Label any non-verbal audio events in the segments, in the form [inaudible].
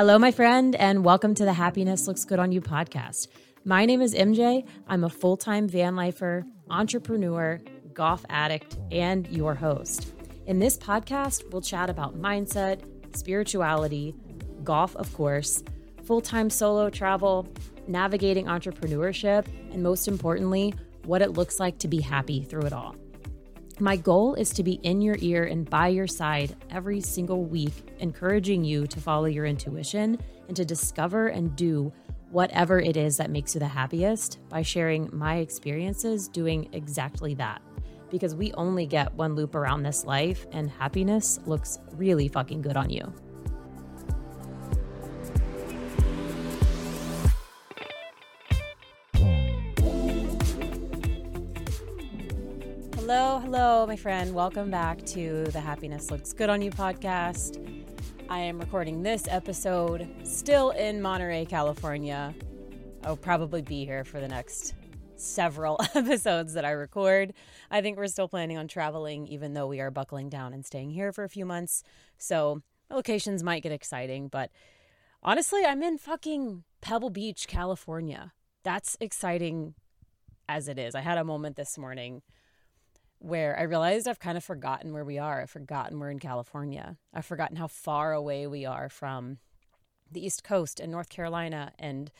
Hello, my friend, and welcome to the Happiness Looks Good on You podcast. My name is MJ. I'm a full time van lifer, entrepreneur, golf addict, and your host. In this podcast, we'll chat about mindset, spirituality, golf, of course, full time solo travel, navigating entrepreneurship, and most importantly, what it looks like to be happy through it all. My goal is to be in your ear and by your side every single week, encouraging you to follow your intuition and to discover and do whatever it is that makes you the happiest by sharing my experiences doing exactly that. Because we only get one loop around this life, and happiness looks really fucking good on you. Hello, my friend. Welcome back to the Happiness Looks Good on You podcast. I am recording this episode still in Monterey, California. I'll probably be here for the next several [laughs] episodes that I record. I think we're still planning on traveling, even though we are buckling down and staying here for a few months. So locations might get exciting, but honestly, I'm in fucking Pebble Beach, California. That's exciting as it is. I had a moment this morning where I realized I've kind of forgotten where we are. I've forgotten we're in California. I've forgotten how far away we are from the East Coast and North Carolina and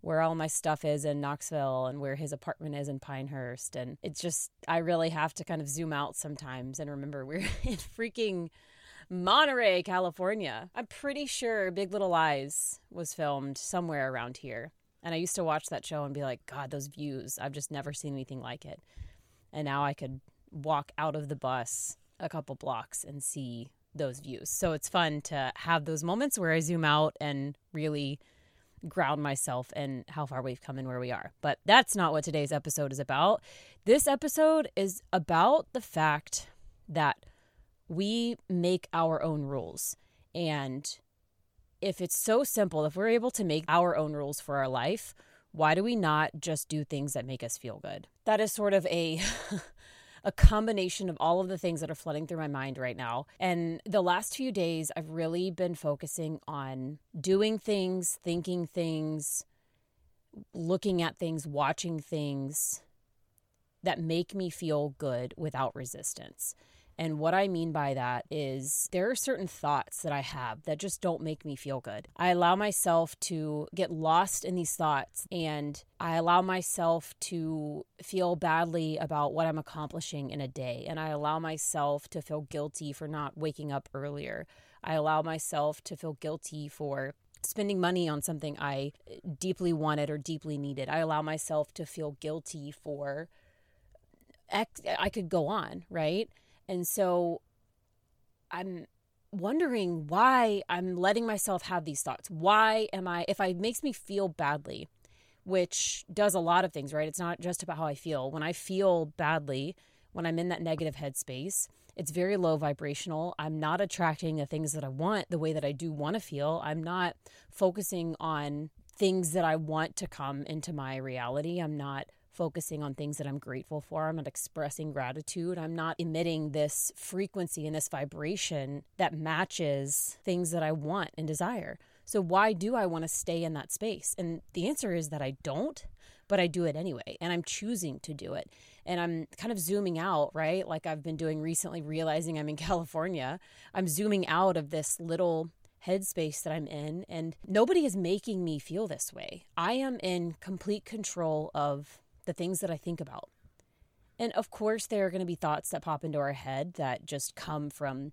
where all my stuff is in Knoxville and where his apartment is in Pinehurst. And it's just, I really have to kind of zoom out sometimes and remember we're [laughs] in freaking Monterey, California. I'm pretty sure Big Little Lies was filmed somewhere around here. And I used to watch that show and be like, God, those views, I've just never seen anything like it. And now I could walk out of the bus a couple blocks and see those views. So it's fun to have those moments where I zoom out and really ground myself in how far we've come and where we are. But that's not what today's episode is about. This episode is about the fact that we make our own rules. And if it's so simple, if we're able to make our own rules for our life, why do we not just do things that make us feel good? That is sort of a [laughs] a combination of all of the things that are flooding through my mind right now. And the last few days, I've really been focusing on doing things, thinking things, looking at things, watching things that make me feel good without resistance. And what I mean by that is there are certain thoughts that I have that just don't make me feel good. I allow myself to get lost in these thoughts and I allow myself to feel badly about what I'm accomplishing in a day. And I allow myself to feel guilty for not waking up earlier. I allow myself to feel guilty for spending money on something I deeply wanted or deeply needed. I allow myself to feel guilty for I could go on, right? And so I'm wondering why I'm letting myself have these thoughts. Why am I, if it makes me feel badly, which does a lot of things, right? It's not just about how I feel. When I feel badly, when I'm in that negative headspace, it's very low vibrational. I'm not attracting the things that I want the way that I do want to feel. I'm not focusing on things that I want to come into my reality. I'm not focusing on things that I'm grateful for. I'm not expressing gratitude. I'm not emitting this frequency and this vibration that matches things that I want and desire. So, why do I want to stay in that space? And the answer is that I don't, but I do it anyway. And I'm choosing to do it. And I'm kind of zooming out, right? Like I've been doing recently, realizing I'm in [laughs] California. I'm zooming out of this little headspace that I'm in, and nobody is making me feel this way. I am in complete control of the things that I think about. And of course, there are going to be thoughts that pop into our head that just come from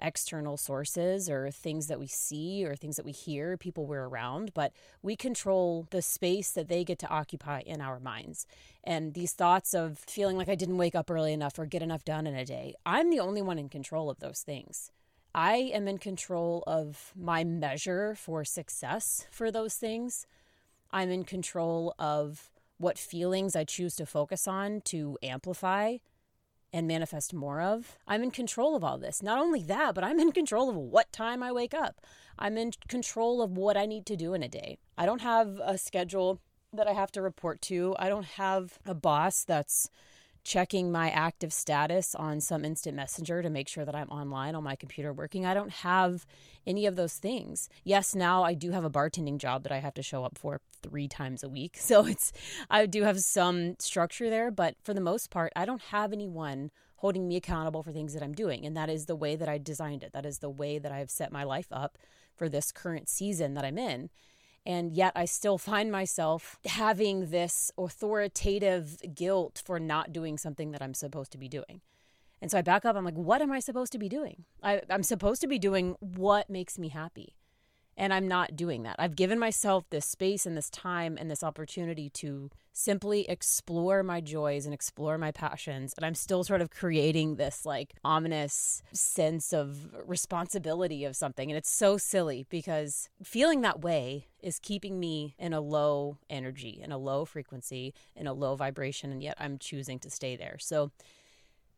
external sources or things that we see or things that we hear, people we're around, but we control the space that they get to occupy in our minds. And these thoughts of feeling like I didn't wake up early enough or get enough done in a day, I'm the only one in control of those things. I am in control of my measure for success for those things. I'm in control of what feelings I choose to focus on to amplify and manifest more of. I'm in control of all this. Not only that, but I'm in control of what time I wake up. I'm in control of what I need to do in a day. I don't have a schedule that I have to report to. I don't have a boss that's checking my active status on some instant messenger to make sure that I'm online on my computer working. I don't have any of those things. Yes, now I do have a bartending job that I have to show up for 3 times a week. [laughs] So it's I do have some structure there, but for the most part, I don't have anyone holding me accountable for things that I'm doing, and that is the way that I designed it. That is the way that I've set my life up for this current season that I'm in. And yet I still find myself having this authoritative guilt for not doing something that I'm supposed to be doing. And so I back up. I'm like, what am I supposed to be doing? I, am supposed to be doing what makes me happy. And I'm not doing that. I've given myself this space and this time and this opportunity to simply explore my joys and explore my passions. And I'm still sort of creating this like ominous sense of responsibility of something. And it's so silly because feeling that way is keeping me in a low energy, in a low frequency, in a low vibration. And yet I'm choosing to stay there. So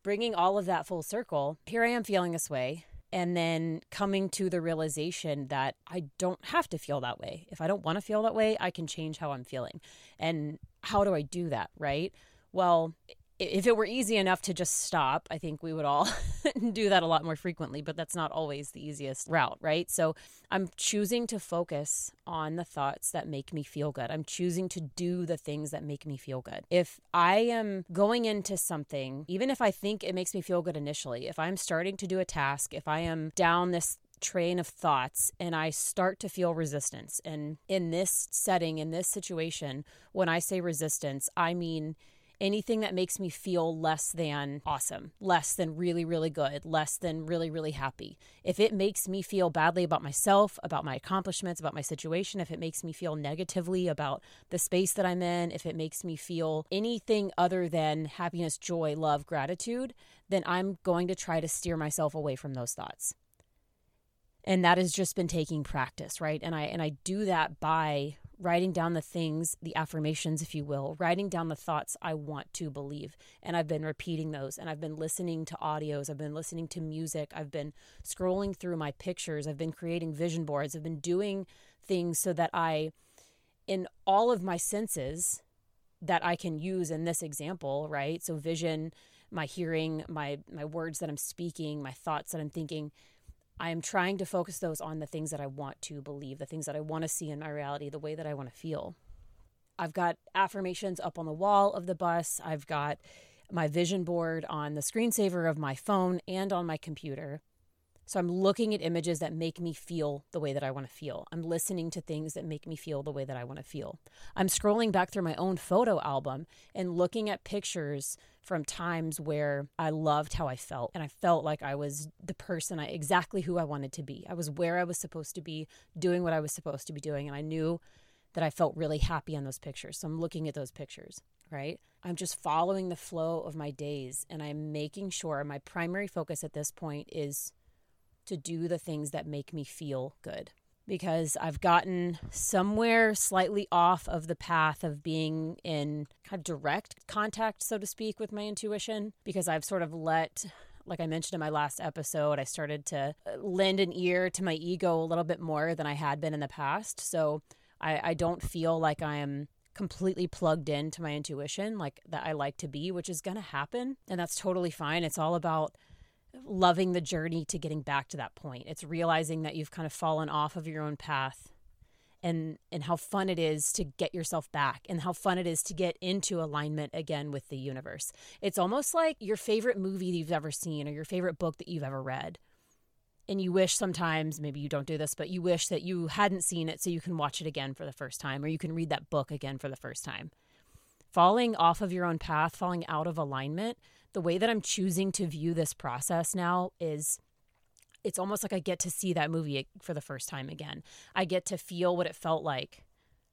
bringing all of that full circle, here I am feeling this way and then coming to the realization that I don't have to feel that way. If I don't want to feel that way, I can change how I'm feeling. And how do I do that, right? Well, if it were easy enough to just stop, I think we would all [laughs] do that a lot more frequently, but that's not always the easiest route, right? So I'm choosing to focus on the thoughts that make me feel good. I'm choosing to do the things that make me feel good. If I am going into something, even if I think it makes me feel good initially, if I'm starting to do a task, if I am down this train of thoughts and I start to feel resistance. And in this setting, in this situation, when I say resistance, I mean anything that makes me feel less than awesome, less than really, really good, less than really, really happy. If it makes me feel badly about myself, about my accomplishments, about my situation, if it makes me feel negatively about the space that I'm in, if it makes me feel anything other than happiness, joy, love, gratitude, then I'm going to try to steer myself away from those thoughts and that has just been taking practice right and i and i do that by writing down the things, the affirmations, if you will, writing down the thoughts I want to believe. And I've been repeating those and I've been listening to audios, I've been listening to music, I've been scrolling through my pictures, I've been creating vision boards, I've been doing things so that I, in all of my senses, that I can use in this example, right? So vision, my hearing, my my words that I'm speaking, my thoughts that I'm thinking, I am trying to focus those on the things that I want to believe, the things that I want to see in my reality, the way that I want to feel. I've got affirmations up on the wall of the bus. I've got my vision board on the screensaver of my phone and on my computer. So I'm looking at images that make me feel the way that I want to feel. I'm listening to things that make me feel the way that I want to feel. I'm scrolling back through my own photo album and looking at pictures from times where I loved how I felt and I felt like I was the person I exactly who I wanted to be. I was where I was supposed to be, doing what I was supposed to be doing and I knew that I felt really happy on those pictures. So I'm looking at those pictures, right? I'm just following the flow of my days and I'm making sure my primary focus at this point is to do the things that make me feel good because I've gotten somewhere slightly off of the path of being in kind of direct contact, so to speak, with my intuition because I've sort of let. Like I mentioned in my last episode, I started to uh, lend an ear to my ego a little bit more than I had been in the past. So I, I don't feel like I am completely plugged into my intuition like that I like to be, which is going to happen. And that's totally fine. It's all about loving the journey to getting back to that point. It's realizing that you've kind of fallen off of your own path and and how fun it is to get yourself back and how fun it is to get into alignment again with the universe. It's almost like your favorite movie that you've ever seen or your favorite book that you've ever read. And you wish sometimes, maybe you don't do this, but you wish that you hadn't seen it so you can watch it again for the first time or you can read that book again for the first time. Falling off of your own path, falling out of alignment the way that I'm choosing to view this process now is it's almost like I get to see that movie for the first time again. I get to feel what it felt like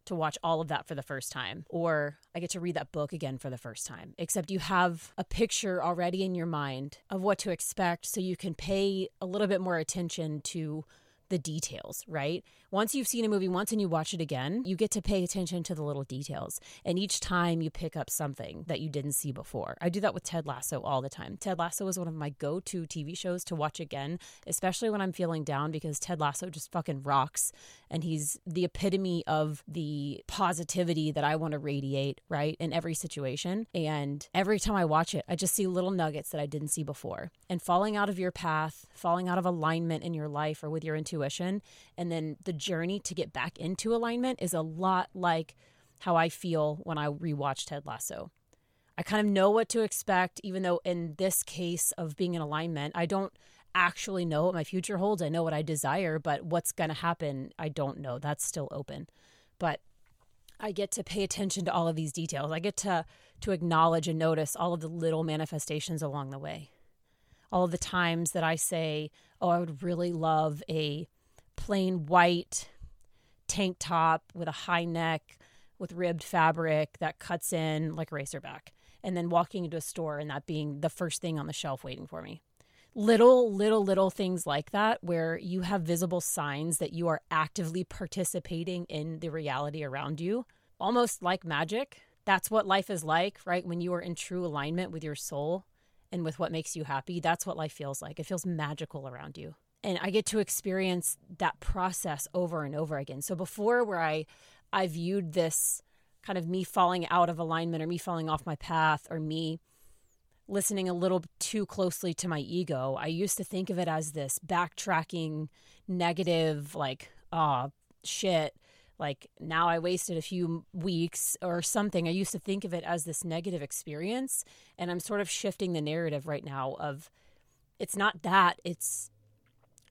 to watch all of that for the first time, or I get to read that book again for the first time. Except you have a picture already in your mind of what to expect, so you can pay a little bit more attention to the details, right? Once you've seen a movie once and you watch it again, you get to pay attention to the little details. And each time you pick up something that you didn't see before. I do that with Ted Lasso all the time. Ted Lasso is one of my go to TV shows to watch again, especially when I'm feeling down because Ted Lasso just fucking rocks. And he's the epitome of the positivity that I want to radiate, right? In every situation. And every time I watch it, I just see little nuggets that I didn't see before. And falling out of your path, falling out of alignment in your life or with your intuition, and then the journey to get back into alignment is a lot like how I feel when I rewatch Ted Lasso. I kind of know what to expect, even though in this case of being in alignment, I don't actually know what my future holds. I know what I desire, but what's going to happen, I don't know. That's still open. But I get to pay attention to all of these details. I get to to acknowledge and notice all of the little manifestations along the way. All of the times that I say, "Oh, I would really love a plain white tank top with a high neck with ribbed fabric that cuts in like a racerback." And then walking into a store and that being the first thing on the shelf waiting for me little, little, little things like that where you have visible signs that you are actively participating in the reality around you, almost like magic. That's what life is like, right? When you are in true alignment with your soul and with what makes you happy, that's what life feels like. It feels magical around you. And I get to experience that process over and over again. So before where I I viewed this kind of me falling out of alignment or me falling off my path or me listening a little too closely to my ego. I used to think of it as this backtracking, negative, like, ah, oh, shit. Like now I wasted a few weeks or something. I used to think of it as this negative experience. And I'm sort of shifting the narrative right now of it's not that, it's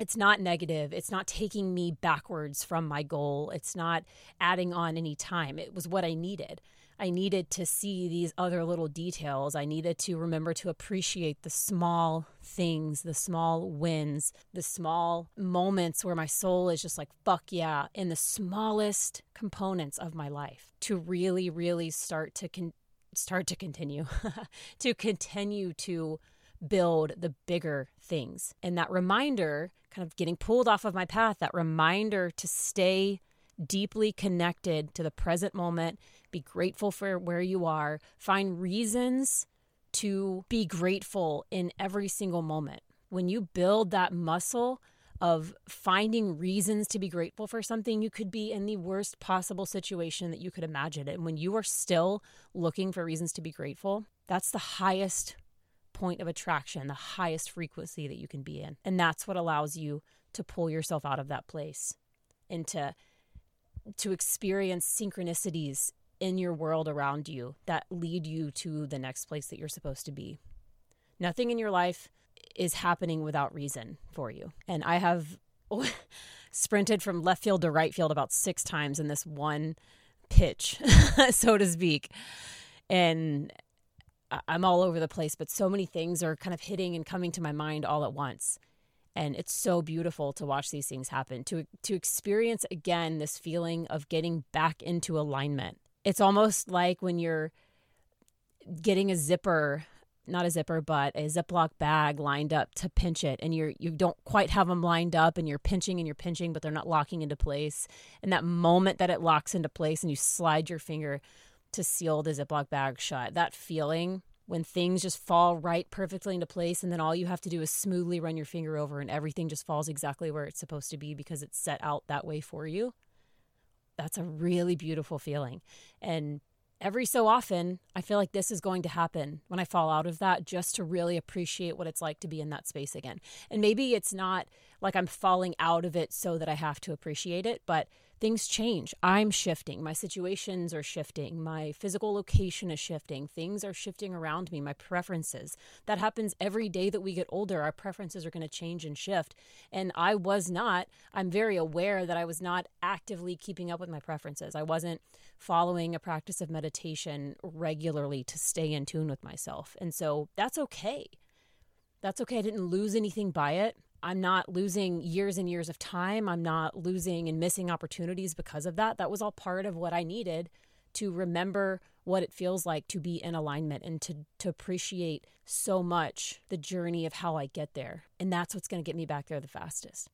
it's not negative. It's not taking me backwards from my goal. It's not adding on any time. It was what I needed. I needed to see these other little details. I needed to remember to appreciate the small things, the small wins, the small moments where my soul is just like, fuck yeah, in the smallest components of my life to really, really start to con- start to continue, [laughs] to continue to build the bigger things. And that reminder, kind of getting pulled off of my path, that reminder to stay deeply connected to the present moment, be grateful for where you are, find reasons to be grateful in every single moment. When you build that muscle of finding reasons to be grateful for something, you could be in the worst possible situation that you could imagine. And when you are still looking for reasons to be grateful, that's the highest point of attraction, the highest frequency that you can be in. And that's what allows you to pull yourself out of that place into to experience synchronicities in your world around you that lead you to the next place that you're supposed to be. Nothing in your life is happening without reason for you. And I have [laughs] sprinted from left field to right field about six times in this one pitch, [laughs] so to speak. And I'm all over the place, but so many things are kind of hitting and coming to my mind all at once. And it's so beautiful to watch these things happen to to experience again this feeling of getting back into alignment. It's almost like when you're getting a zipper not a zipper but a ziploc bag lined up to pinch it and you're you don't quite have them lined up and you're pinching and you're pinching but they're not locking into place. And that moment that it locks into place and you slide your finger to seal the ziploc bag shut. That feeling when things just fall right perfectly into place and then all you have to do is smoothly run your finger over and everything just falls exactly where it's supposed to be because it's set out that way for you that's a really beautiful feeling. And every so often i feel like this is going to happen when i fall out of that just to really appreciate what it's like to be in that space again. And maybe it's not like i'm falling out of it so that i have to appreciate it but things change. I'm shifting. My situations are shifting. My physical location is shifting. Things are shifting around me, my preferences. That happens every day that we get older. Our preferences are going to change and shift. And I was not, I'm very aware that I was not actively keeping up with my preferences. I wasn't following a practice of meditation regularly to stay in tune with myself. And so that's okay. That's okay. I didn't lose anything by it. I'm not losing years and years of time. I'm not losing and missing opportunities because of that. That was all part of what I needed to remember what it feels like to be in alignment and to to appreciate so much the journey of how I get there. And that's what's going to get me back there the fastest.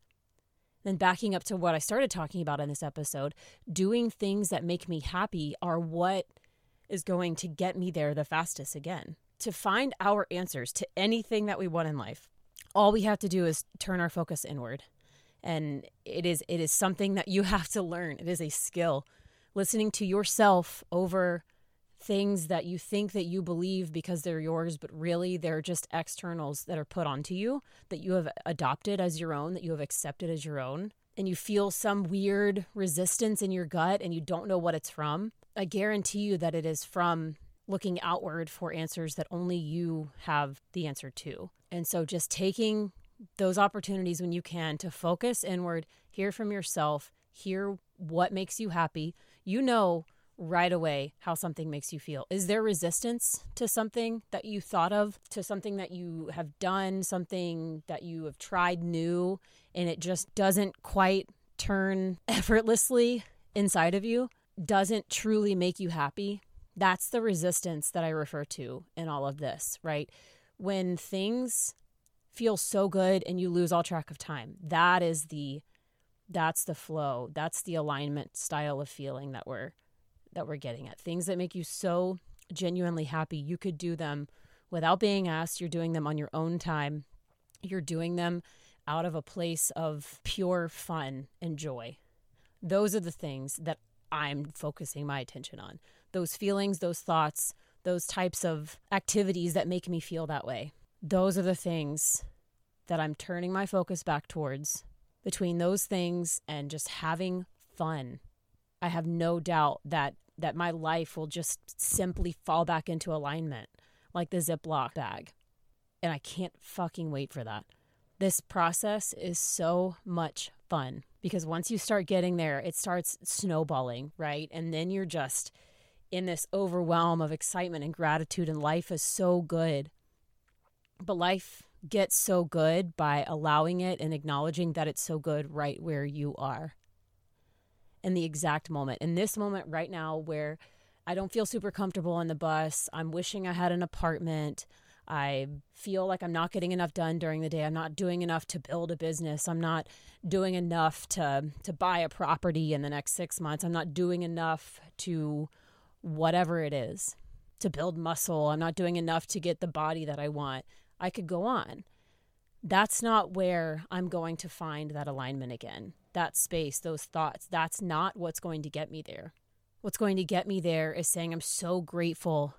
Then, backing up to what I started talking about in this episode, doing things that make me happy are what is going to get me there the fastest again. To find our answers to anything that we want in life, all we have to do is turn our focus inward. And it is it is something that you [laughs] have to learn. It is a skill. Listening to yourself over things that you think that you believe because they're yours, but really they're just externals that are put onto you that you have adopted as your own, that you have accepted as your own, and you feel some weird resistance in your gut and you don't know what it's from, I guarantee you that it is from looking outward for answers that only you have the answer to. And so just taking those opportunities when you can to focus inward, hear from yourself, hear what makes you happy. You know right away how something makes you feel. Is there resistance to something that you thought of, to something that you have done, something that you have tried new, and it just doesn't quite turn [laughs] effortlessly inside of you? Doesn't truly make you happy? That's the resistance that I refer to in all of this, right? When things feel so good and you lose all track of time. That is the that's the flow. That's the alignment style of feeling that we're that we're getting at. Things that make you so genuinely happy, you could do them without being asked. You're doing them on your own time. You're doing them out of a place of pure fun and joy. Those are the things that I'm focusing my attention on. Those feelings, those thoughts, those types of activities that make me feel that way. Those are the things that I'm turning my focus back towards. Between those things and just having fun I have no doubt that that my life will just simply fall back into alignment like the Ziploc bag. And I can't fucking wait for that. This process is so much fun because once you start getting there, it starts snowballing, right? And then you're just in this overwhelm of excitement and gratitude, and life is so good. But life gets so good by allowing it and acknowledging that it's so good right where you are in the exact moment. In this moment right now where I don't feel super comfortable on the bus, I'm wishing I had an apartment. I feel like I'm not getting enough done during the day. I'm not doing enough to build a business. I'm not doing enough to to buy a property in the next 6 months. I'm not doing enough to whatever it is to build muscle. I'm not doing enough to get the body that I want. I could go on. That's not where I'm going to find that alignment again that space, those thoughts. That's not what's going to get me there. What's going to get me there is saying, I'm so grateful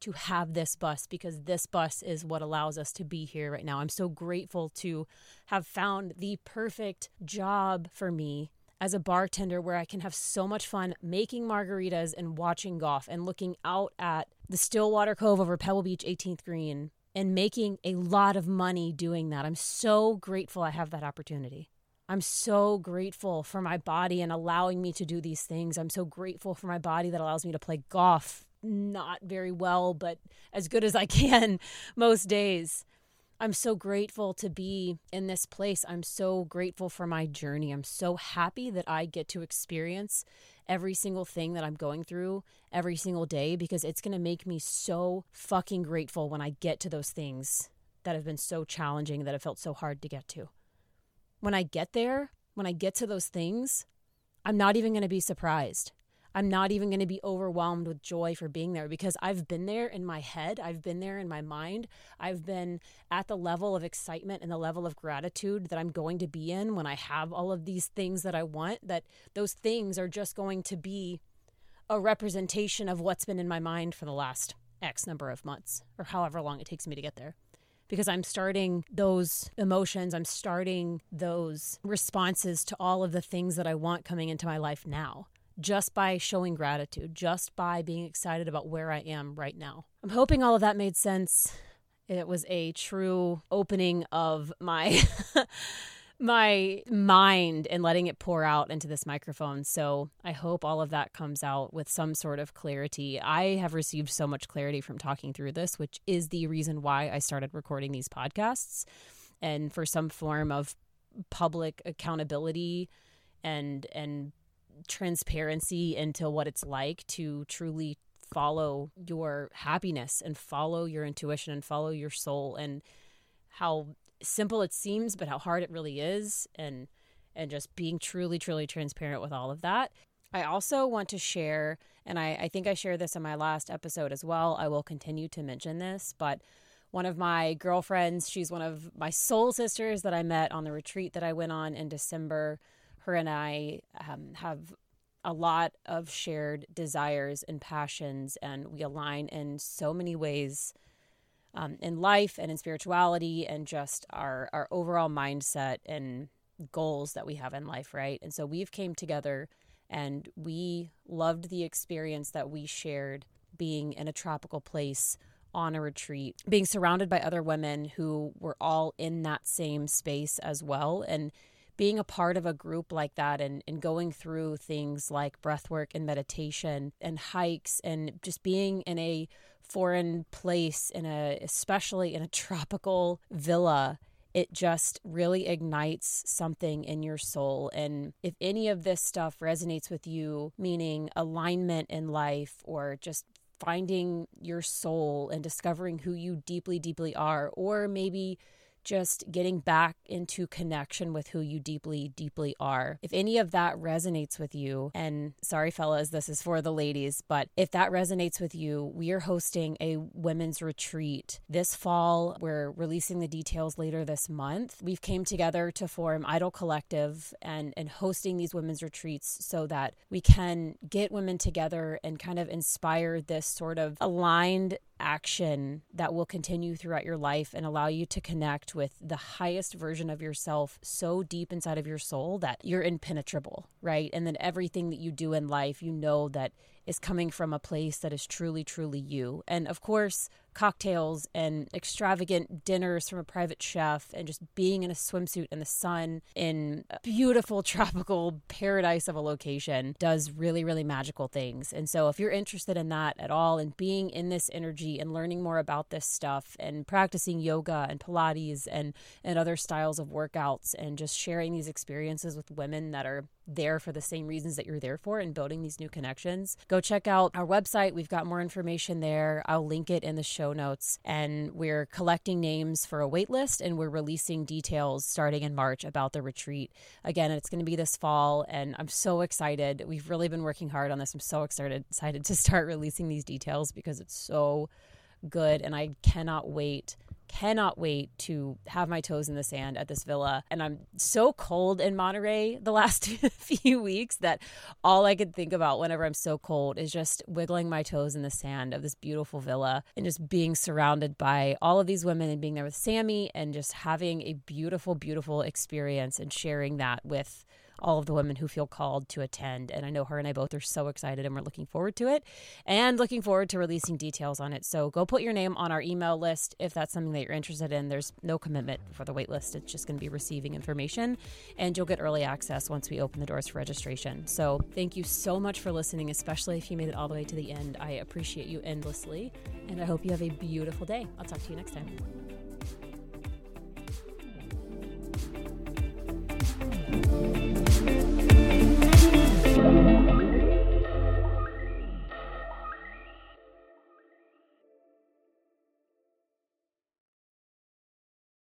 to have this bus because this bus is what allows us to be here right now. I'm so grateful to have found the perfect job for me as a bartender where I can have so much fun making margaritas and watching golf and looking out at the Stillwater Cove over Pebble Beach 18th Green and making a lot of money doing that. I'm so grateful I have that opportunity. I'm so grateful for my body and allowing me to do these things. I'm so grateful for my body that allows me to play golf, not very well, but as good as I [laughs] can most days. I'm so grateful to be in this place. I'm so grateful for my journey. I'm so happy that I get to experience every single thing that I'm going through every single day because it's going to make me so fucking grateful when I get to those things that have been so challenging, that have felt so hard to get to when I get there, when I get to those things, I'm not even going to be surprised. I'm not even going to be overwhelmed with joy for being there because I've been there in my head. I've been there in my mind. I've been at the level of excitement and the level of gratitude that I'm going to be in when I have all of these things that I want, that those things are just going to be a representation of what's been in my mind for the last X number of months or however long it takes me to get there because I'm starting those emotions, I'm starting those responses to all of the things that I want coming into my life now just by showing gratitude, just by being excited about where I am right now. I'm hoping all of that made sense. It was a true opening of my [laughs] my mind and letting it pour out into this microphone. So I hope all of that comes out with some sort of clarity. I have received so much clarity from talking through this, which is the reason why I started recording these podcasts and for some form of public accountability and and transparency into what it's like to truly follow your happiness and follow your intuition and follow your soul and how simple it seems, but how hard it really is. And and just being truly, truly transparent with all of that. I also want to share, and I, I think I shared this in my last episode as well. I will continue to mention this, but one of my girlfriends, she's one of my soul sisters that I met on the retreat that I went on in December. Her and I um, have a lot of shared desires and passions, and we align in so many ways um, in life and in spirituality and just our, our overall mindset and goals that we have in life, right? And so we've came together and we loved the experience that we shared being in a tropical place on a retreat, being surrounded by other women who were all in that same space as well. And being a part of a group like that and, and going through things like breath work and meditation and hikes and just being in a foreign place in a especially in a [laughs] tropical villa it just really ignites something in your soul. And if any of this stuff resonates with you, meaning alignment in life or just finding your soul and discovering who you deeply, deeply are, or maybe just getting back into connection with who you deeply, deeply are. If any of that resonates with you, and sorry, fellas, this is for the ladies, but if that resonates with you, we are hosting a women's retreat this fall. We're releasing the details later this month. We've came together to form Idyll Collective and, and hosting these women's retreats so that we can get women together and kind of inspire this sort of aligned action that will continue throughout your life and allow you to with the highest version of yourself so deep inside of your soul that you're impenetrable, right? And then everything that you do in life, you know that is coming from a place that is truly, truly you. And of course, cocktails and extravagant dinners from a private chef and just being in a swimsuit in the sun in a beautiful [laughs] tropical paradise of a location does really, really magical things. And so, if you're interested in that at all and being in this energy and learning more about this stuff and practicing yoga and Pilates and, and other styles of workouts and just sharing these experiences with women that are there for the same reasons that you're there for and building these new connections, go check out our website. We've got more information there. I'll link it in the show notes. And we're collecting names for a wait list and we're releasing details starting in March about the retreat. Again, it's going to be this fall and I'm so excited. We've really been working hard on this. I'm so excited excited to start [laughs] releasing these details because it's so good and I cannot wait cannot wait to have my toes in the sand at this villa. And I'm so cold in Monterey the last [laughs] few weeks that all I could think about whenever I'm so cold is just wiggling my toes in the sand of this beautiful villa and just being surrounded by all of these women and being there with Sammy and just having a beautiful, beautiful experience and sharing that with all of the women who feel called to attend. And I know her and I both are so excited and we're looking forward to it and looking forward to releasing details on it. So go put your name on our email list if that's something that you're interested in. There's no commitment for the wait list, it's just going to be receiving information and you'll get early access once we open the doors for registration. So thank you so much for listening, especially if you made it all the way to the end. I appreciate you endlessly and I hope you have a beautiful day. I'll talk to you next time.